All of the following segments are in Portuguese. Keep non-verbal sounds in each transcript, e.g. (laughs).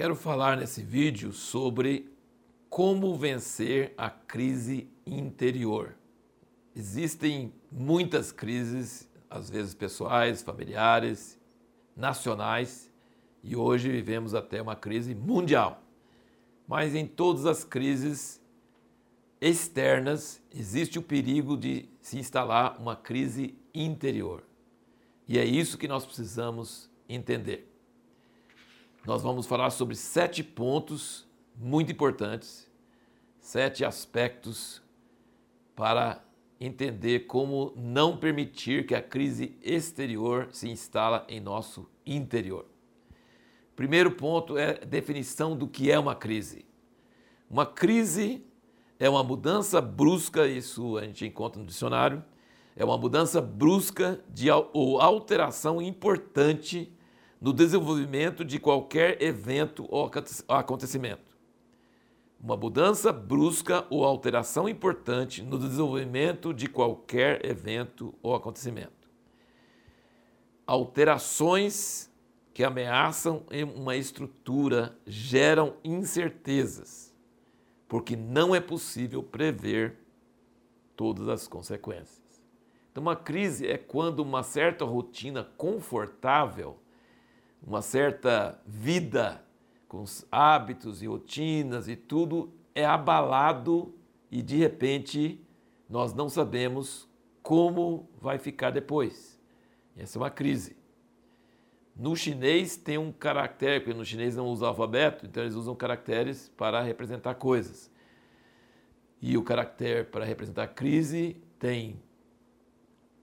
Quero falar nesse vídeo sobre como vencer a crise interior. Existem muitas crises, às vezes pessoais, familiares, nacionais, e hoje vivemos até uma crise mundial. Mas em todas as crises externas existe o perigo de se instalar uma crise interior. E é isso que nós precisamos entender nós vamos falar sobre sete pontos muito importantes, sete aspectos para entender como não permitir que a crise exterior se instala em nosso interior. Primeiro ponto é definição do que é uma crise. Uma crise é uma mudança brusca, isso a gente encontra no dicionário, é uma mudança brusca de, ou alteração importante no desenvolvimento de qualquer evento ou acontecimento. Uma mudança brusca ou alteração importante no desenvolvimento de qualquer evento ou acontecimento. Alterações que ameaçam uma estrutura geram incertezas, porque não é possível prever todas as consequências. Então, uma crise é quando uma certa rotina confortável uma certa vida com os hábitos e rotinas e tudo é abalado e de repente nós não sabemos como vai ficar depois. Essa é uma crise. No chinês tem um caractere, porque no chinês não usa alfabeto, então eles usam caracteres para representar coisas. E o caractere para representar crise tem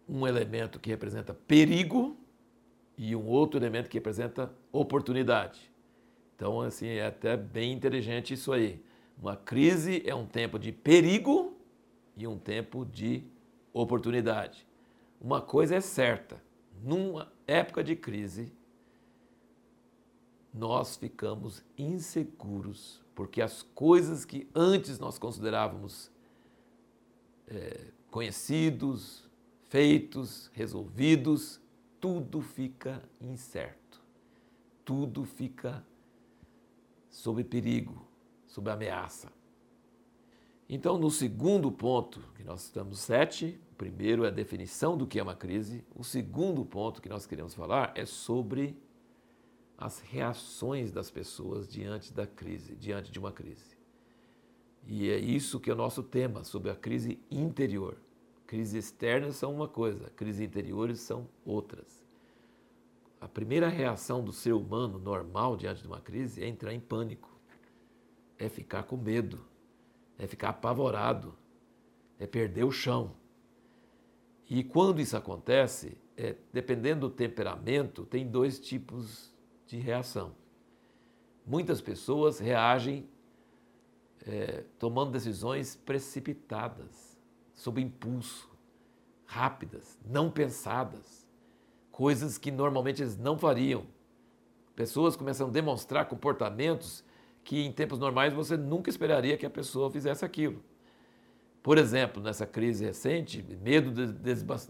um elemento que representa perigo, e um outro elemento que representa oportunidade. Então, assim, é até bem inteligente isso aí. Uma crise é um tempo de perigo e um tempo de oportunidade. Uma coisa é certa: numa época de crise, nós ficamos inseguros, porque as coisas que antes nós considerávamos é, conhecidos, feitos, resolvidos, tudo fica incerto, tudo fica sob perigo, sob ameaça. Então, no segundo ponto, que nós estamos sete, o primeiro é a definição do que é uma crise, o segundo ponto que nós queremos falar é sobre as reações das pessoas diante da crise, diante de uma crise. E é isso que é o nosso tema, sobre a crise interior. Crises externas são uma coisa, crises interiores são outras. A primeira reação do ser humano normal diante de uma crise é entrar em pânico, é ficar com medo, é ficar apavorado, é perder o chão. E quando isso acontece, é, dependendo do temperamento, tem dois tipos de reação. Muitas pessoas reagem é, tomando decisões precipitadas sob impulso, rápidas, não pensadas, coisas que normalmente eles não fariam. Pessoas começam a demonstrar comportamentos que em tempos normais você nunca esperaria que a pessoa fizesse aquilo. Por exemplo, nessa crise recente, medo de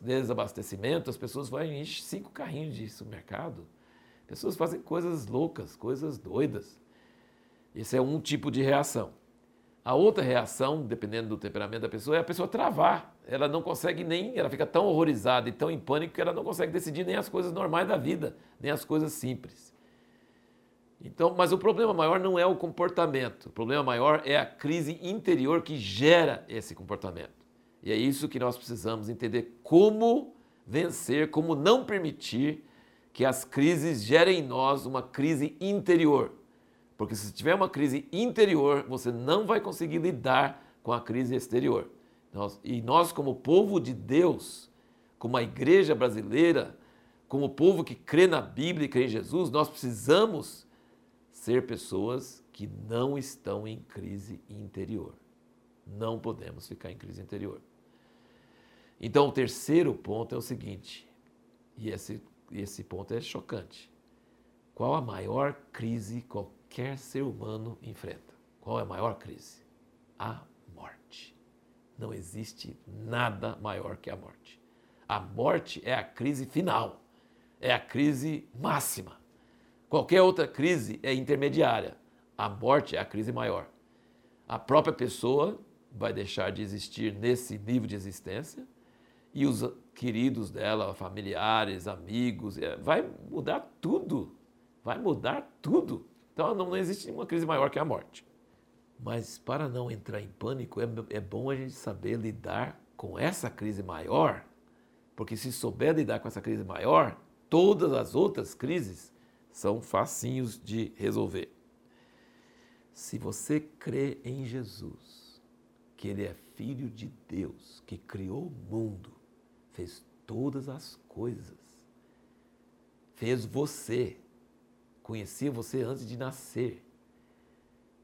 desabastecimento, as pessoas vão e enchem cinco carrinhos de supermercado. Pessoas fazem coisas loucas, coisas doidas. Esse é um tipo de reação. A outra reação, dependendo do temperamento da pessoa, é a pessoa travar. Ela não consegue nem, ela fica tão horrorizada e tão em pânico que ela não consegue decidir nem as coisas normais da vida, nem as coisas simples. Então, mas o problema maior não é o comportamento. O problema maior é a crise interior que gera esse comportamento. E é isso que nós precisamos entender como vencer, como não permitir que as crises gerem em nós uma crise interior. Porque se tiver uma crise interior, você não vai conseguir lidar com a crise exterior. Nós, e nós, como povo de Deus, como a igreja brasileira, como povo que crê na Bíblia e crê em Jesus, nós precisamos ser pessoas que não estão em crise interior. Não podemos ficar em crise interior. Então, o terceiro ponto é o seguinte, e esse, esse ponto é chocante. Qual a maior crise, qual, qualquer ser humano enfrenta. Qual é a maior crise? A morte. Não existe nada maior que a morte. A morte é a crise final, é a crise máxima. Qualquer outra crise é intermediária. A morte é a crise maior. A própria pessoa vai deixar de existir nesse nível de existência e os queridos dela, familiares, amigos, é, vai mudar tudo. Vai mudar tudo. Então não existe uma crise maior que a morte. Mas para não entrar em pânico, é, é bom a gente saber lidar com essa crise maior, porque se souber lidar com essa crise maior, todas as outras crises são facinhos de resolver. Se você crê em Jesus, que Ele é Filho de Deus, que criou o mundo, fez todas as coisas, fez você, conhecia você antes de nascer,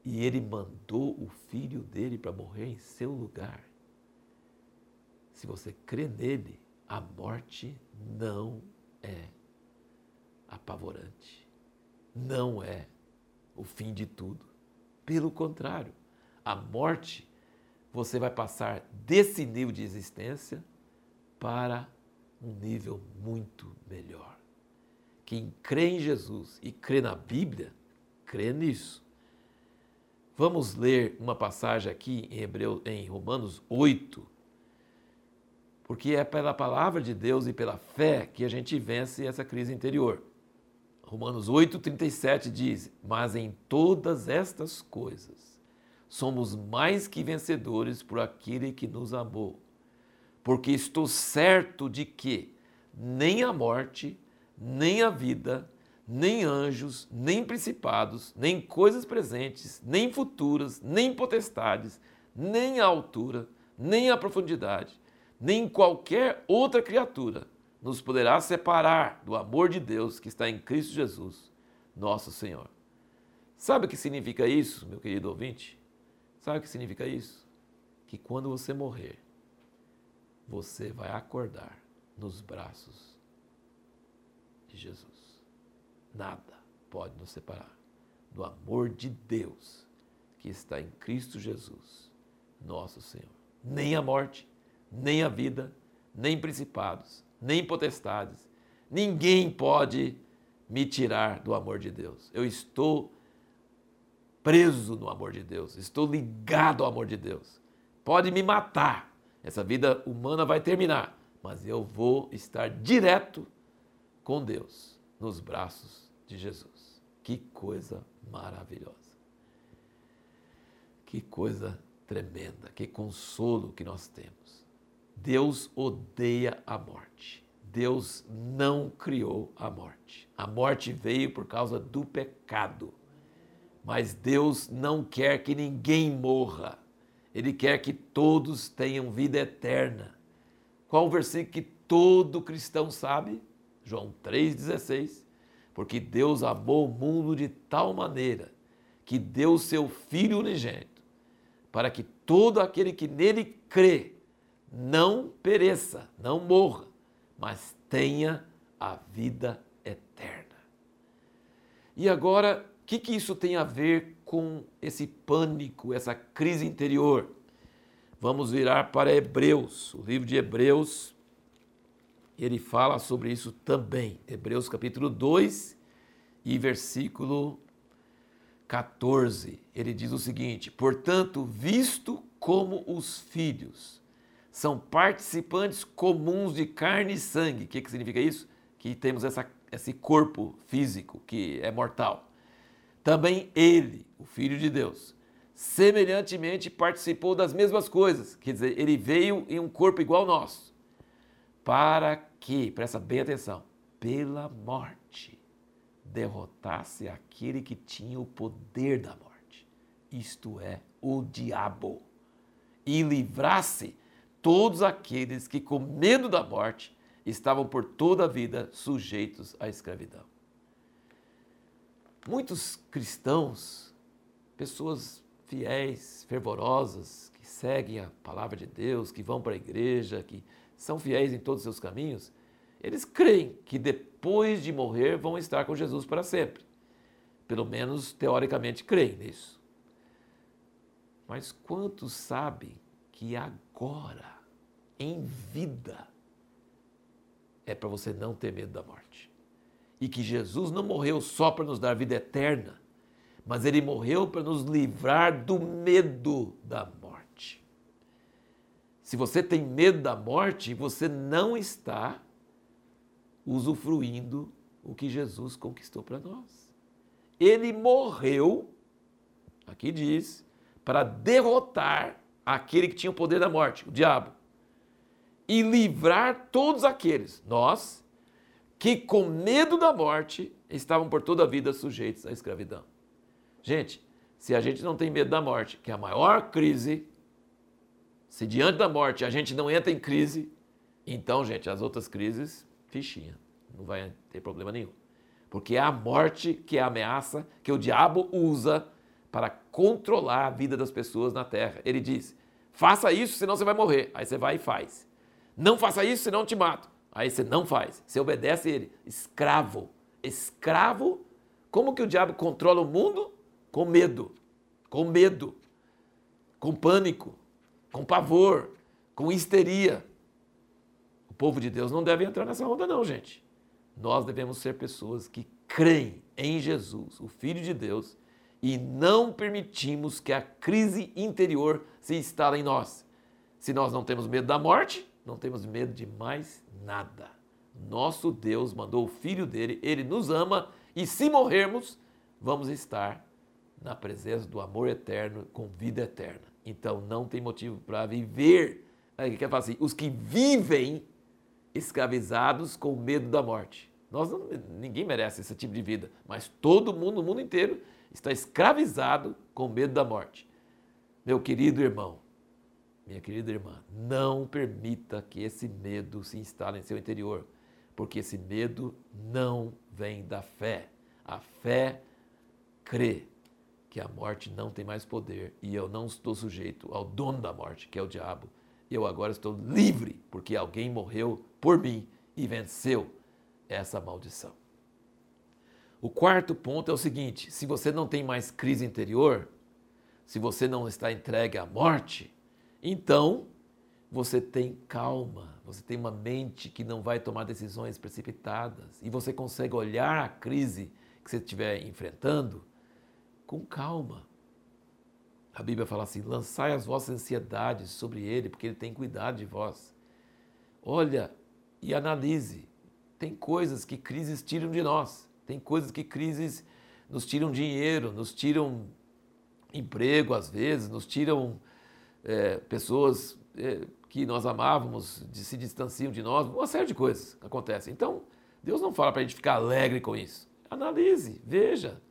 e ele mandou o filho dele para morrer em seu lugar. Se você crê nele, a morte não é apavorante. Não é o fim de tudo. Pelo contrário, a morte, você vai passar desse nível de existência para um nível muito melhor. Quem crê em Jesus e crê na Bíblia, crê nisso. Vamos ler uma passagem aqui em Hebreu, em Romanos 8, porque é pela palavra de Deus e pela fé que a gente vence essa crise interior. Romanos 8, 37 diz: Mas em todas estas coisas somos mais que vencedores por aquele que nos amou. Porque estou certo de que nem a morte, nem a vida, nem anjos, nem principados, nem coisas presentes, nem futuras, nem potestades, nem a altura, nem a profundidade, nem qualquer outra criatura nos poderá separar do amor de Deus que está em Cristo Jesus, nosso Senhor. Sabe o que significa isso, meu querido ouvinte? Sabe o que significa isso? Que quando você morrer, você vai acordar nos braços de Jesus. Nada pode nos separar do amor de Deus que está em Cristo Jesus, nosso Senhor. Nem a morte, nem a vida, nem principados, nem potestades. Ninguém pode me tirar do amor de Deus. Eu estou preso no amor de Deus, estou ligado ao amor de Deus. Pode me matar, essa vida humana vai terminar, mas eu vou estar direto com Deus nos braços de Jesus. Que coisa maravilhosa. Que coisa tremenda, que consolo que nós temos. Deus odeia a morte. Deus não criou a morte. A morte veio por causa do pecado. Mas Deus não quer que ninguém morra. Ele quer que todos tenham vida eterna. Qual o versículo que todo cristão sabe? João 3,16 porque Deus amou o mundo de tal maneira que deu seu Filho unigênito, para que todo aquele que nele crê não pereça, não morra, mas tenha a vida eterna. E agora, o que, que isso tem a ver com esse pânico, essa crise interior? Vamos virar para Hebreus, o livro de Hebreus, ele fala sobre isso também. Hebreus capítulo 2 e versículo 14. Ele diz o seguinte: Portanto, visto como os filhos são participantes comuns de carne e sangue, o que, que significa isso? Que temos essa, esse corpo físico que é mortal. Também ele, o Filho de Deus, semelhantemente participou das mesmas coisas, quer dizer, ele veio em um corpo igual ao nosso para que, presta bem atenção, pela morte derrotasse aquele que tinha o poder da morte, isto é, o diabo, e livrasse todos aqueles que, com medo da morte, estavam por toda a vida sujeitos à escravidão. Muitos cristãos, pessoas fiéis, fervorosas, que seguem a palavra de Deus, que vão para a igreja, que são fiéis em todos os seus caminhos, eles creem que depois de morrer vão estar com Jesus para sempre. Pelo menos teoricamente creem nisso. Mas quantos sabem que agora, em vida, é para você não ter medo da morte? e que Jesus não morreu só para nos dar vida eterna, mas ele morreu para nos livrar do medo da morte. Se você tem medo da morte, você não está usufruindo o que Jesus conquistou para nós. Ele morreu, aqui diz, para derrotar aquele que tinha o poder da morte, o diabo, e livrar todos aqueles, nós, que com medo da morte estavam por toda a vida sujeitos à escravidão. Gente, se a gente não tem medo da morte, que é a maior crise, se diante da morte a gente não entra em crise, então, gente, as outras crises, fichinha, não vai ter problema nenhum. Porque é a morte que é a ameaça que o diabo usa para controlar a vida das pessoas na terra. Ele diz: faça isso, senão você vai morrer. Aí você vai e faz. Não faça isso, senão eu te mato. Aí você não faz. Você obedece ele. Escravo. Escravo. Como que o diabo controla o mundo? Com medo. Com medo. Com pânico. Com pavor. Com histeria. O povo de Deus não deve entrar nessa onda, não, gente. Nós devemos ser pessoas que creem em Jesus, o Filho de Deus, e não permitimos que a crise interior se instale em nós. Se nós não temos medo da morte, não temos medo de mais nada. Nosso Deus mandou o Filho dele, ele nos ama e se morrermos, vamos estar na presença do amor eterno com vida eterna. Então não tem motivo para viver. Aí quer falar assim, os que vivem escravizados com medo da morte. Nós não, ninguém merece esse tipo de vida, mas todo mundo, o mundo inteiro, está escravizado com medo da morte. Meu querido irmão, minha querida irmã, não permita que esse medo se instale em seu interior, porque esse medo não vem da fé. A fé crê que a morte não tem mais poder e eu não estou sujeito ao dono da morte, que é o diabo. Eu agora estou livre, porque alguém morreu por mim e venceu essa maldição. O quarto ponto é o seguinte: se você não tem mais crise interior, se você não está entregue à morte, então você tem calma, você tem uma mente que não vai tomar decisões precipitadas e você consegue olhar a crise que você estiver enfrentando com calma. A Bíblia fala assim: lançai as vossas ansiedades sobre ele, porque ele tem cuidado de vós. Olha e analise tem coisas que crises tiram de nós, tem coisas que crises nos tiram dinheiro, nos tiram emprego às vezes, nos tiram é, pessoas é, que nós amávamos, de, se distanciam de nós, uma série de coisas acontecem. Então, Deus não fala para a gente ficar alegre com isso. Analise, veja,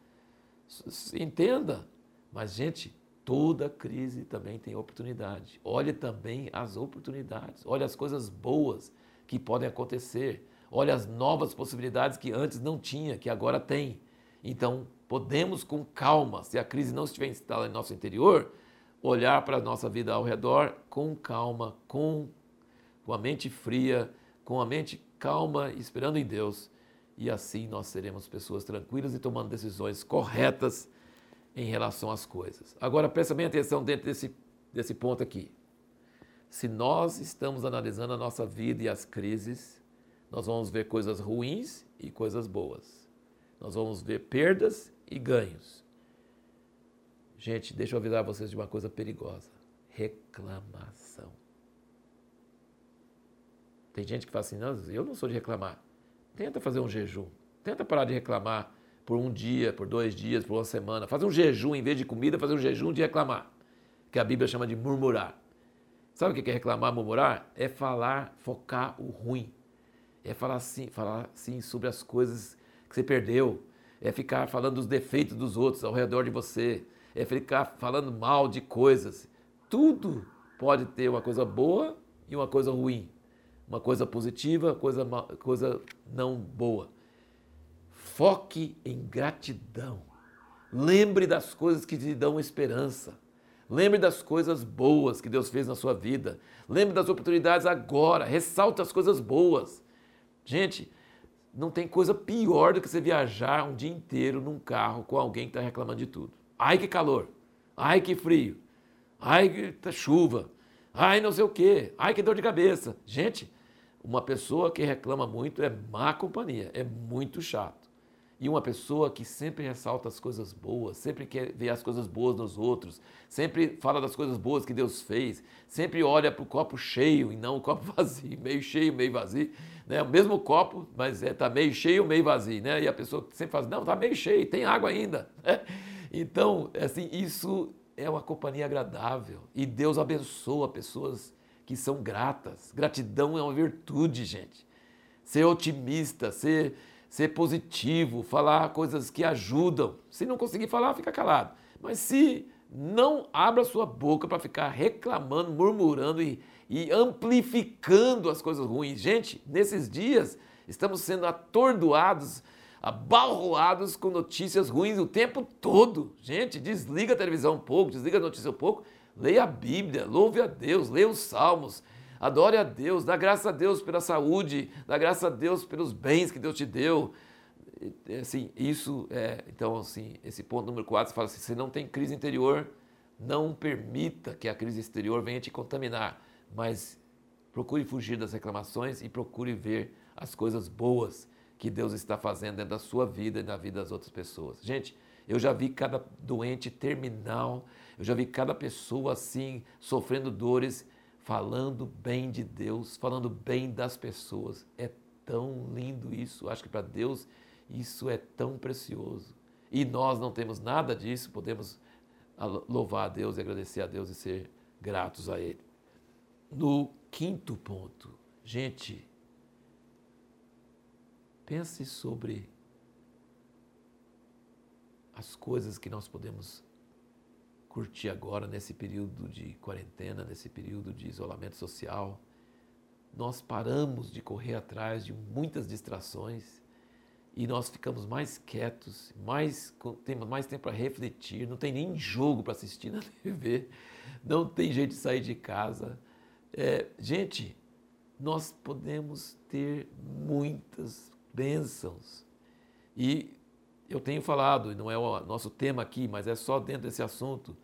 entenda. Mas, gente, toda crise também tem oportunidade. Olhe também as oportunidades, olhe as coisas boas que podem acontecer olha as novas possibilidades que antes não tinha, que agora tem. Então, podemos com calma, se a crise não estiver instalada em nosso interior, olhar para a nossa vida ao redor com calma, com, com a mente fria, com a mente calma, esperando em Deus. E assim nós seremos pessoas tranquilas e tomando decisões corretas em relação às coisas. Agora, presta bem atenção dentro desse, desse ponto aqui. Se nós estamos analisando a nossa vida e as crises, nós vamos ver coisas ruins e coisas boas. Nós vamos ver perdas e ganhos. Gente, deixa eu avisar vocês de uma coisa perigosa: reclamação. Tem gente que fala assim: não, eu não sou de reclamar. Tenta fazer um jejum. Tenta parar de reclamar por um dia, por dois dias, por uma semana. Fazer um jejum, em vez de comida, fazer um jejum de reclamar. Que a Bíblia chama de murmurar. Sabe o que é reclamar, murmurar? É falar, focar o ruim é falar assim, falar assim sobre as coisas que você perdeu, é ficar falando dos defeitos dos outros ao redor de você, é ficar falando mal de coisas. Tudo pode ter uma coisa boa e uma coisa ruim, uma coisa positiva, coisa coisa não boa. Foque em gratidão. Lembre das coisas que te dão esperança. Lembre das coisas boas que Deus fez na sua vida. Lembre das oportunidades agora. Ressalte as coisas boas. Gente, não tem coisa pior do que você viajar um dia inteiro num carro com alguém que está reclamando de tudo. Ai que calor, ai que frio, ai que tá chuva, ai não sei o quê, ai que dor de cabeça. Gente, uma pessoa que reclama muito é má companhia, é muito chato. e uma pessoa que sempre ressalta as coisas boas, sempre quer ver as coisas boas nos outros, sempre fala das coisas boas que Deus fez, sempre olha para o copo cheio e não o copo (laughs) vazio, meio cheio, meio vazio, né? O mesmo copo, mas é tá meio cheio, meio vazio, né? E a pessoa sempre fala, não, tá meio cheio, tem água ainda. (laughs) Né? Então, assim, isso é uma companhia agradável e Deus abençoa pessoas que são gratas. Gratidão é uma virtude, gente. Ser otimista, ser ser positivo, falar coisas que ajudam. Se não conseguir falar, fica calado. Mas se não abra sua boca para ficar reclamando, murmurando e, e amplificando as coisas ruins. Gente, nesses dias estamos sendo atordoados, abalroados com notícias ruins o tempo todo. Gente, desliga a televisão um pouco, desliga a notícia um pouco, leia a Bíblia, louve a Deus, leia os Salmos, Adore a Deus, dá graças a Deus pela saúde, dá graças a Deus pelos bens que Deus te deu. Assim, isso é, então assim, esse ponto número 4, você fala assim, se não tem crise interior, não permita que a crise exterior venha te contaminar, mas procure fugir das reclamações e procure ver as coisas boas que Deus está fazendo dentro da sua vida e na vida das outras pessoas. Gente, eu já vi cada doente terminal, eu já vi cada pessoa assim, sofrendo dores, falando bem de Deus, falando bem das pessoas. É tão lindo isso. Acho que para Deus isso é tão precioso. E nós não temos nada disso, podemos louvar a Deus e agradecer a Deus e ser gratos a Ele. No quinto ponto, gente, pense sobre as coisas que nós podemos curtir agora nesse período de quarentena, nesse período de isolamento social. Nós paramos de correr atrás de muitas distrações e nós ficamos mais quietos, mais temos mais tempo para refletir, não tem nem jogo para assistir na (laughs) TV, não tem jeito de sair de casa. É, gente, nós podemos ter muitas bênçãos. E eu tenho falado, e não é o nosso tema aqui, mas é só dentro desse assunto,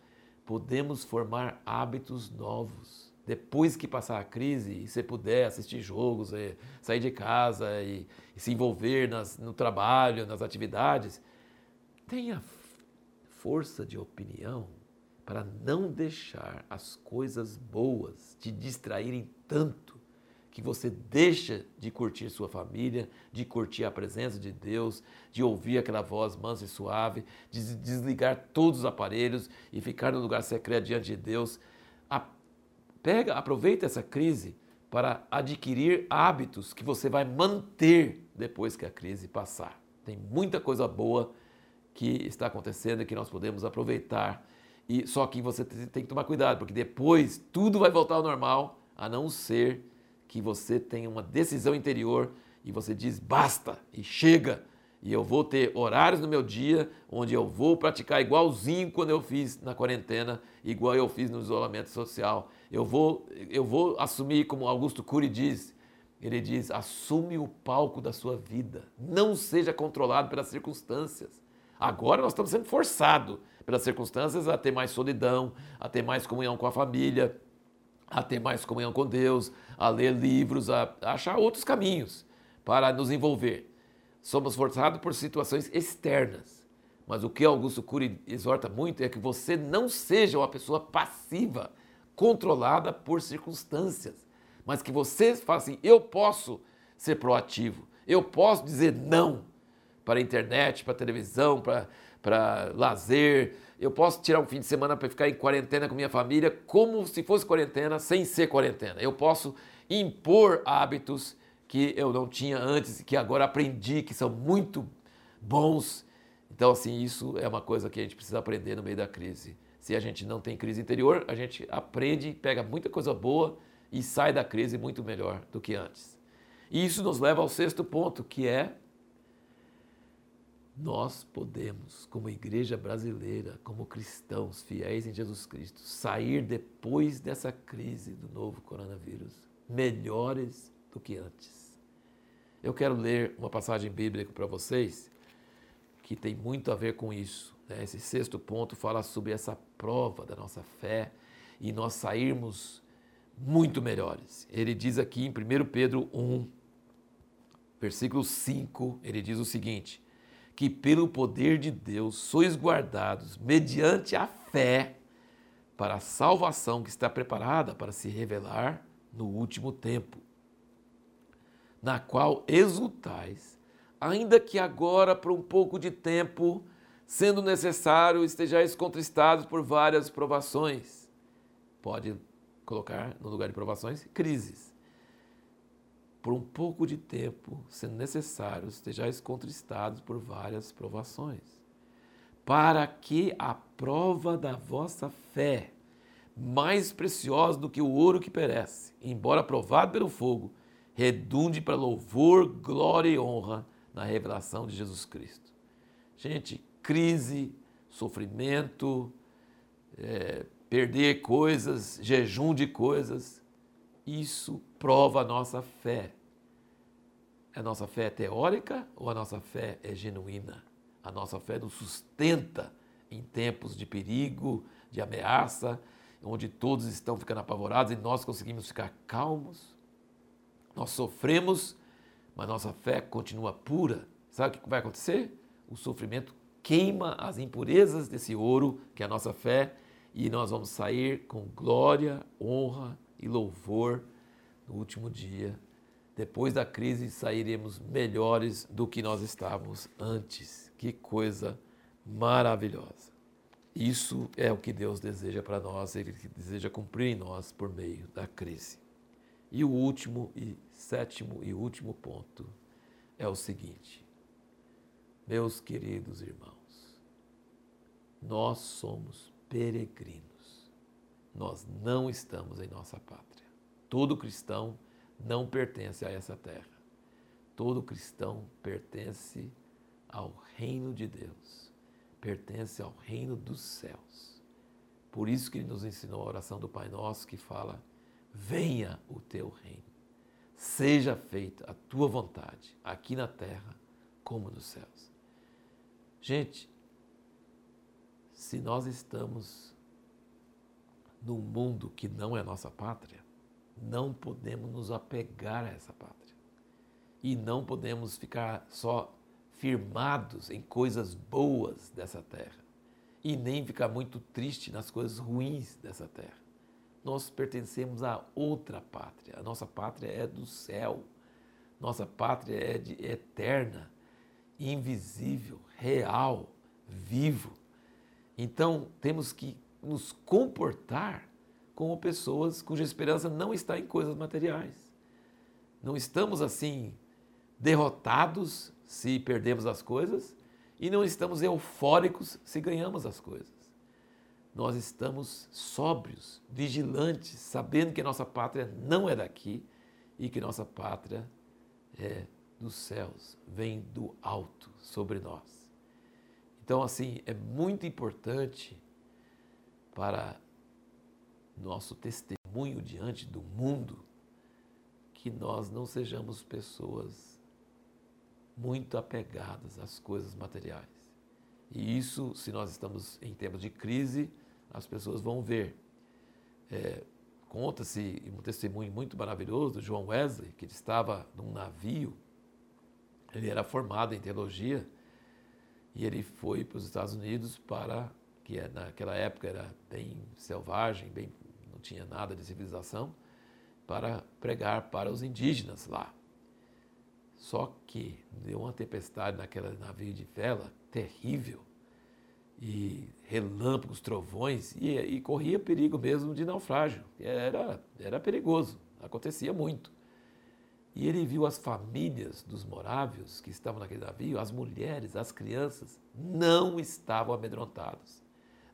podemos formar hábitos novos. Depois que passar a crise e você puder assistir jogos, é, sair de casa e, e se envolver nas, no trabalho, nas atividades, tenha força de opinião para não deixar as coisas boas te distraírem tanto que você deixa de curtir sua família, de curtir a presença de Deus, de ouvir aquela voz mansa e suave, de desligar todos os aparelhos e ficar no lugar secreto diante de Deus. A, pega, aproveita essa crise para adquirir hábitos que você vai manter depois que a crise passar. Tem muita coisa boa que está acontecendo e que nós podemos aproveitar. E só que você tem que tomar cuidado, porque depois tudo vai voltar ao normal, a não ser que você tenha uma decisão interior e você diz basta e chega. E eu vou ter horários no meu dia onde eu vou praticar igualzinho quando eu fiz na quarentena, igual eu fiz no isolamento social. Eu vou, eu vou assumir, como Augusto Cury diz, ele diz: assume o palco da sua vida, não seja controlado pelas circunstâncias. Agora nós estamos sendo forçados pelas circunstâncias a ter mais solidão, a ter mais comunhão com a família, a ter mais comunhão com Deus, a ler livros, a, achar outros caminhos para nos envolver. Somos forçados por situações externas. Mas o que Augusto Cury exorta muito é que você não seja uma pessoa passiva, controlada por circunstâncias, mas que você faça assim: eu posso ser proativo, eu posso dizer não para a internet, para a televisão, para, para lazer, eu posso tirar um fim de semana para ficar em quarentena com minha família, como se fosse quarentena, sem ser quarentena. Eu posso impor hábitos que eu não tinha antes, que agora aprendi, que são muito bons. Então, assim, isso é uma coisa que a gente precisa aprender no meio da crise. Se a gente não tem crise interior, a gente aprende, pega muita coisa boa e sai da crise muito melhor do que antes. E isso nos leva ao sexto ponto, que é nós podemos, como igreja brasileira, como cristãos fiéis em Jesus Cristo, sair depois dessa crise do novo coronavírus melhores do que antes. Eu quero ler uma passagem bíblica para vocês que tem muito a ver com isso. Né? Esse sexto ponto fala sobre essa prova da nossa fé e nós sairmos muito melhores. Ele diz aqui em 1 Pedro 1, versículo 5, ele diz o seguinte que pelo poder de Deus sois guardados mediante a fé para a salvação que está preparada para se revelar no último tempo, na qual exultais, ainda que agora por um pouco de tempo, sendo necessário, estejais contristados por várias provações. Pode colocar no lugar de provações, crises. Por um pouco de tempo, sendo necessário, estejais contristados por várias provações, para que a prova da vossa fé, mais preciosa do que o ouro que perece, embora provado pelo fogo, redunde para louvor, glória e honra na revelação de Jesus Cristo. Gente, crise, sofrimento, é, perder coisas, jejum de coisas, isso prova a nossa fé. A nossa fé é teórica ou a nossa fé é genuína? A nossa fé nos sustenta em tempos de perigo, de ameaça, onde todos estão ficando apavorados e nós conseguimos ficar calmos. Nós sofremos, mas nossa fé continua pura. Sabe o que vai acontecer? O sofrimento queima as impurezas desse ouro, que é a nossa fé, e nós vamos sair com glória, honra e louvor no último dia. Depois da crise, sairemos melhores do que nós estávamos antes. Que coisa maravilhosa! Isso é o que Deus deseja para nós, Ele deseja cumprir em nós por meio da crise. E o último e sétimo e último ponto é o seguinte: meus queridos irmãos, nós somos peregrinos. Nós não estamos em nossa pátria. Todo cristão não pertence a essa terra. Todo cristão pertence ao reino de Deus, pertence ao reino dos céus. Por isso que ele nos ensinou a oração do Pai Nosso que fala: Venha o teu reino, seja feita a tua vontade, aqui na terra como nos céus. Gente, se nós estamos num mundo que não é nossa pátria, não podemos nos apegar a essa pátria. E não podemos ficar só firmados em coisas boas dessa terra. E nem ficar muito triste nas coisas ruins dessa terra. Nós pertencemos a outra pátria. A nossa pátria é do céu. Nossa pátria é, de, é eterna, invisível, real, vivo. Então, temos que nos comportar como pessoas cuja esperança não está em coisas materiais. Não estamos assim derrotados se perdemos as coisas e não estamos eufóricos se ganhamos as coisas. Nós estamos sóbrios, vigilantes, sabendo que nossa pátria não é daqui e que nossa pátria é dos céus, vem do alto sobre nós. Então, assim, é muito importante para nosso testemunho diante do mundo que nós não sejamos pessoas muito apegadas às coisas materiais. E isso, se nós estamos em tempos de crise, as pessoas vão ver. É, Conta-se um testemunho muito maravilhoso do João Wesley, que ele estava num navio, ele era formado em teologia, e ele foi para os Estados Unidos para, que é, naquela época era bem selvagem, bem, não tinha nada de civilização, para pregar para os indígenas lá. Só que deu uma tempestade naquele navio de vela terrível, e relâmpagos, trovões, e, e corria perigo mesmo de naufrágio. Era, era perigoso, acontecia muito. E ele viu as famílias dos morávios que estavam naquele navio, as mulheres, as crianças, não estavam amedrontados,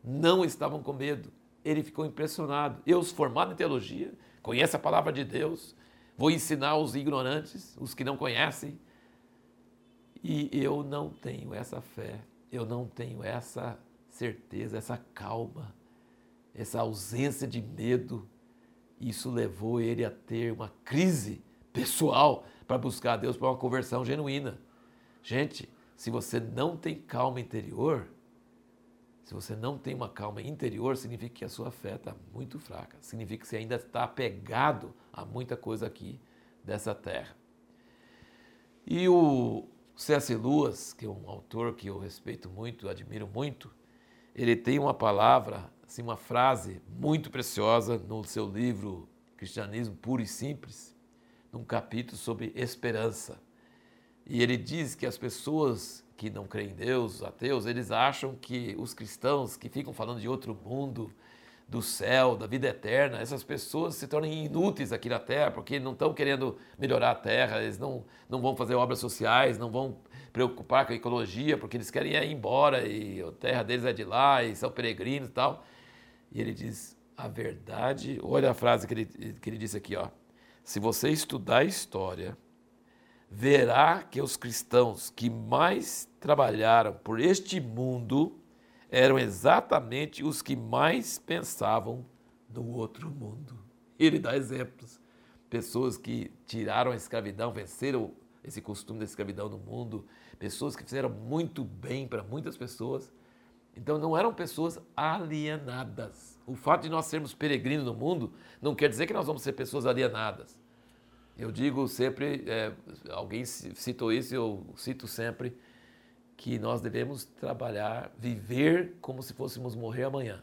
não estavam com medo. Ele ficou impressionado. Eu, formado em teologia, conheço a palavra de Deus, vou ensinar os ignorantes, os que não conhecem, e eu não tenho essa fé, eu não tenho essa certeza, essa calma, essa ausência de medo. Isso levou ele a ter uma crise pessoal para buscar a Deus para uma conversão genuína. Gente, se você não tem calma interior, se você não tem uma calma interior, significa que a sua fé está muito fraca. Significa que você ainda está apegado a muita coisa aqui dessa terra. E o, C.S. Lewis, que é um autor que eu respeito muito, admiro muito, ele tem uma palavra, assim, uma frase muito preciosa no seu livro Cristianismo Puro e Simples, num capítulo sobre esperança. E ele diz que as pessoas que não creem em Deus, os ateus, eles acham que os cristãos que ficam falando de outro mundo, do céu, da vida eterna, essas pessoas se tornam inúteis aqui na Terra, porque não estão querendo melhorar a Terra, eles não, não vão fazer obras sociais, não vão preocupar com a ecologia, porque eles querem ir embora e a terra deles é de lá e são peregrinos e tal. E ele diz a verdade, olha a frase que ele, que ele disse aqui, ó. Se você estudar a história, verá que os cristãos que mais trabalharam por este mundo eram exatamente os que mais pensavam no outro mundo. Ele dá exemplos. Pessoas que tiraram a escravidão, venceram esse costume da escravidão no mundo, pessoas que fizeram muito bem para muitas pessoas. Então não eram pessoas alienadas. O fato de nós sermos peregrinos no mundo não quer dizer que nós vamos ser pessoas alienadas. Eu digo sempre, é, alguém citou isso, eu cito sempre, que nós devemos trabalhar, viver como se fôssemos morrer amanhã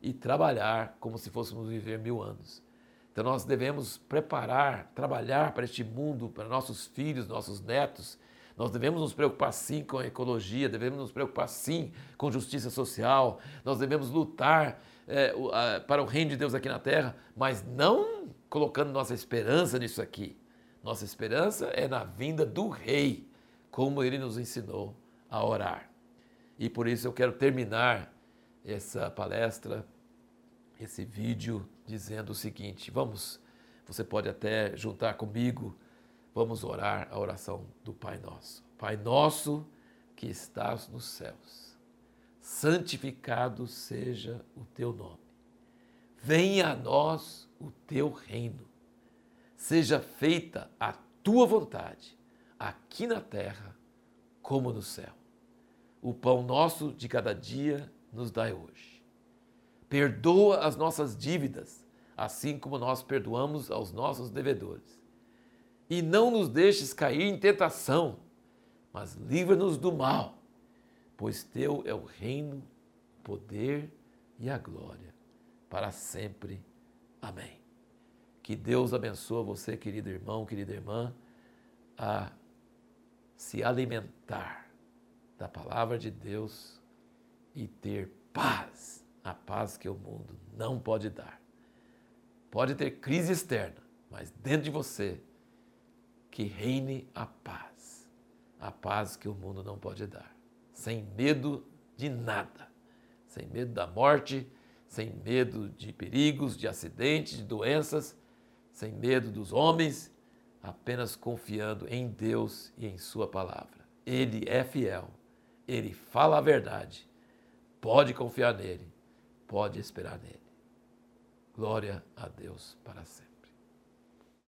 e trabalhar como se fôssemos viver mil anos. Então nós devemos preparar, trabalhar para este mundo, para nossos filhos, nossos netos. Nós devemos nos preocupar sim com a ecologia, devemos nos preocupar sim com justiça social, nós devemos lutar é, para o reino de Deus aqui na terra, mas não colocando nossa esperança nisso aqui. Nossa esperança é na vinda do Rei, como ele nos ensinou a orar. E por isso eu quero terminar essa palestra, esse vídeo, dizendo o seguinte: vamos, você pode até juntar comigo, vamos orar a oração do Pai Nosso. Pai Nosso que estás nos céus, santificado seja o teu nome. Venha a nós o teu reino. Seja feita a tua vontade, aqui na terra como no céu. O pão nosso de cada dia nos dai hoje. Perdoa as nossas dívidas, assim como nós perdoamos aos nossos devedores. E não nos deixes cair em tentação, mas livra-nos do mal, pois teu é o reino, o poder e a glória, para sempre. Amém. Que Deus abençoe você, querido irmão, querida irmã, a se alimentar da palavra de Deus e ter paz, a paz que o mundo não pode dar. Pode ter crise externa, mas dentro de você que reine a paz, a paz que o mundo não pode dar, sem medo de nada, sem medo da morte, sem medo de perigos, de acidentes, de doenças, sem medo dos homens, apenas confiando em Deus e em Sua palavra. Ele é fiel, ele fala a verdade, pode confiar nele, pode esperar nele. Glória a Deus para sempre.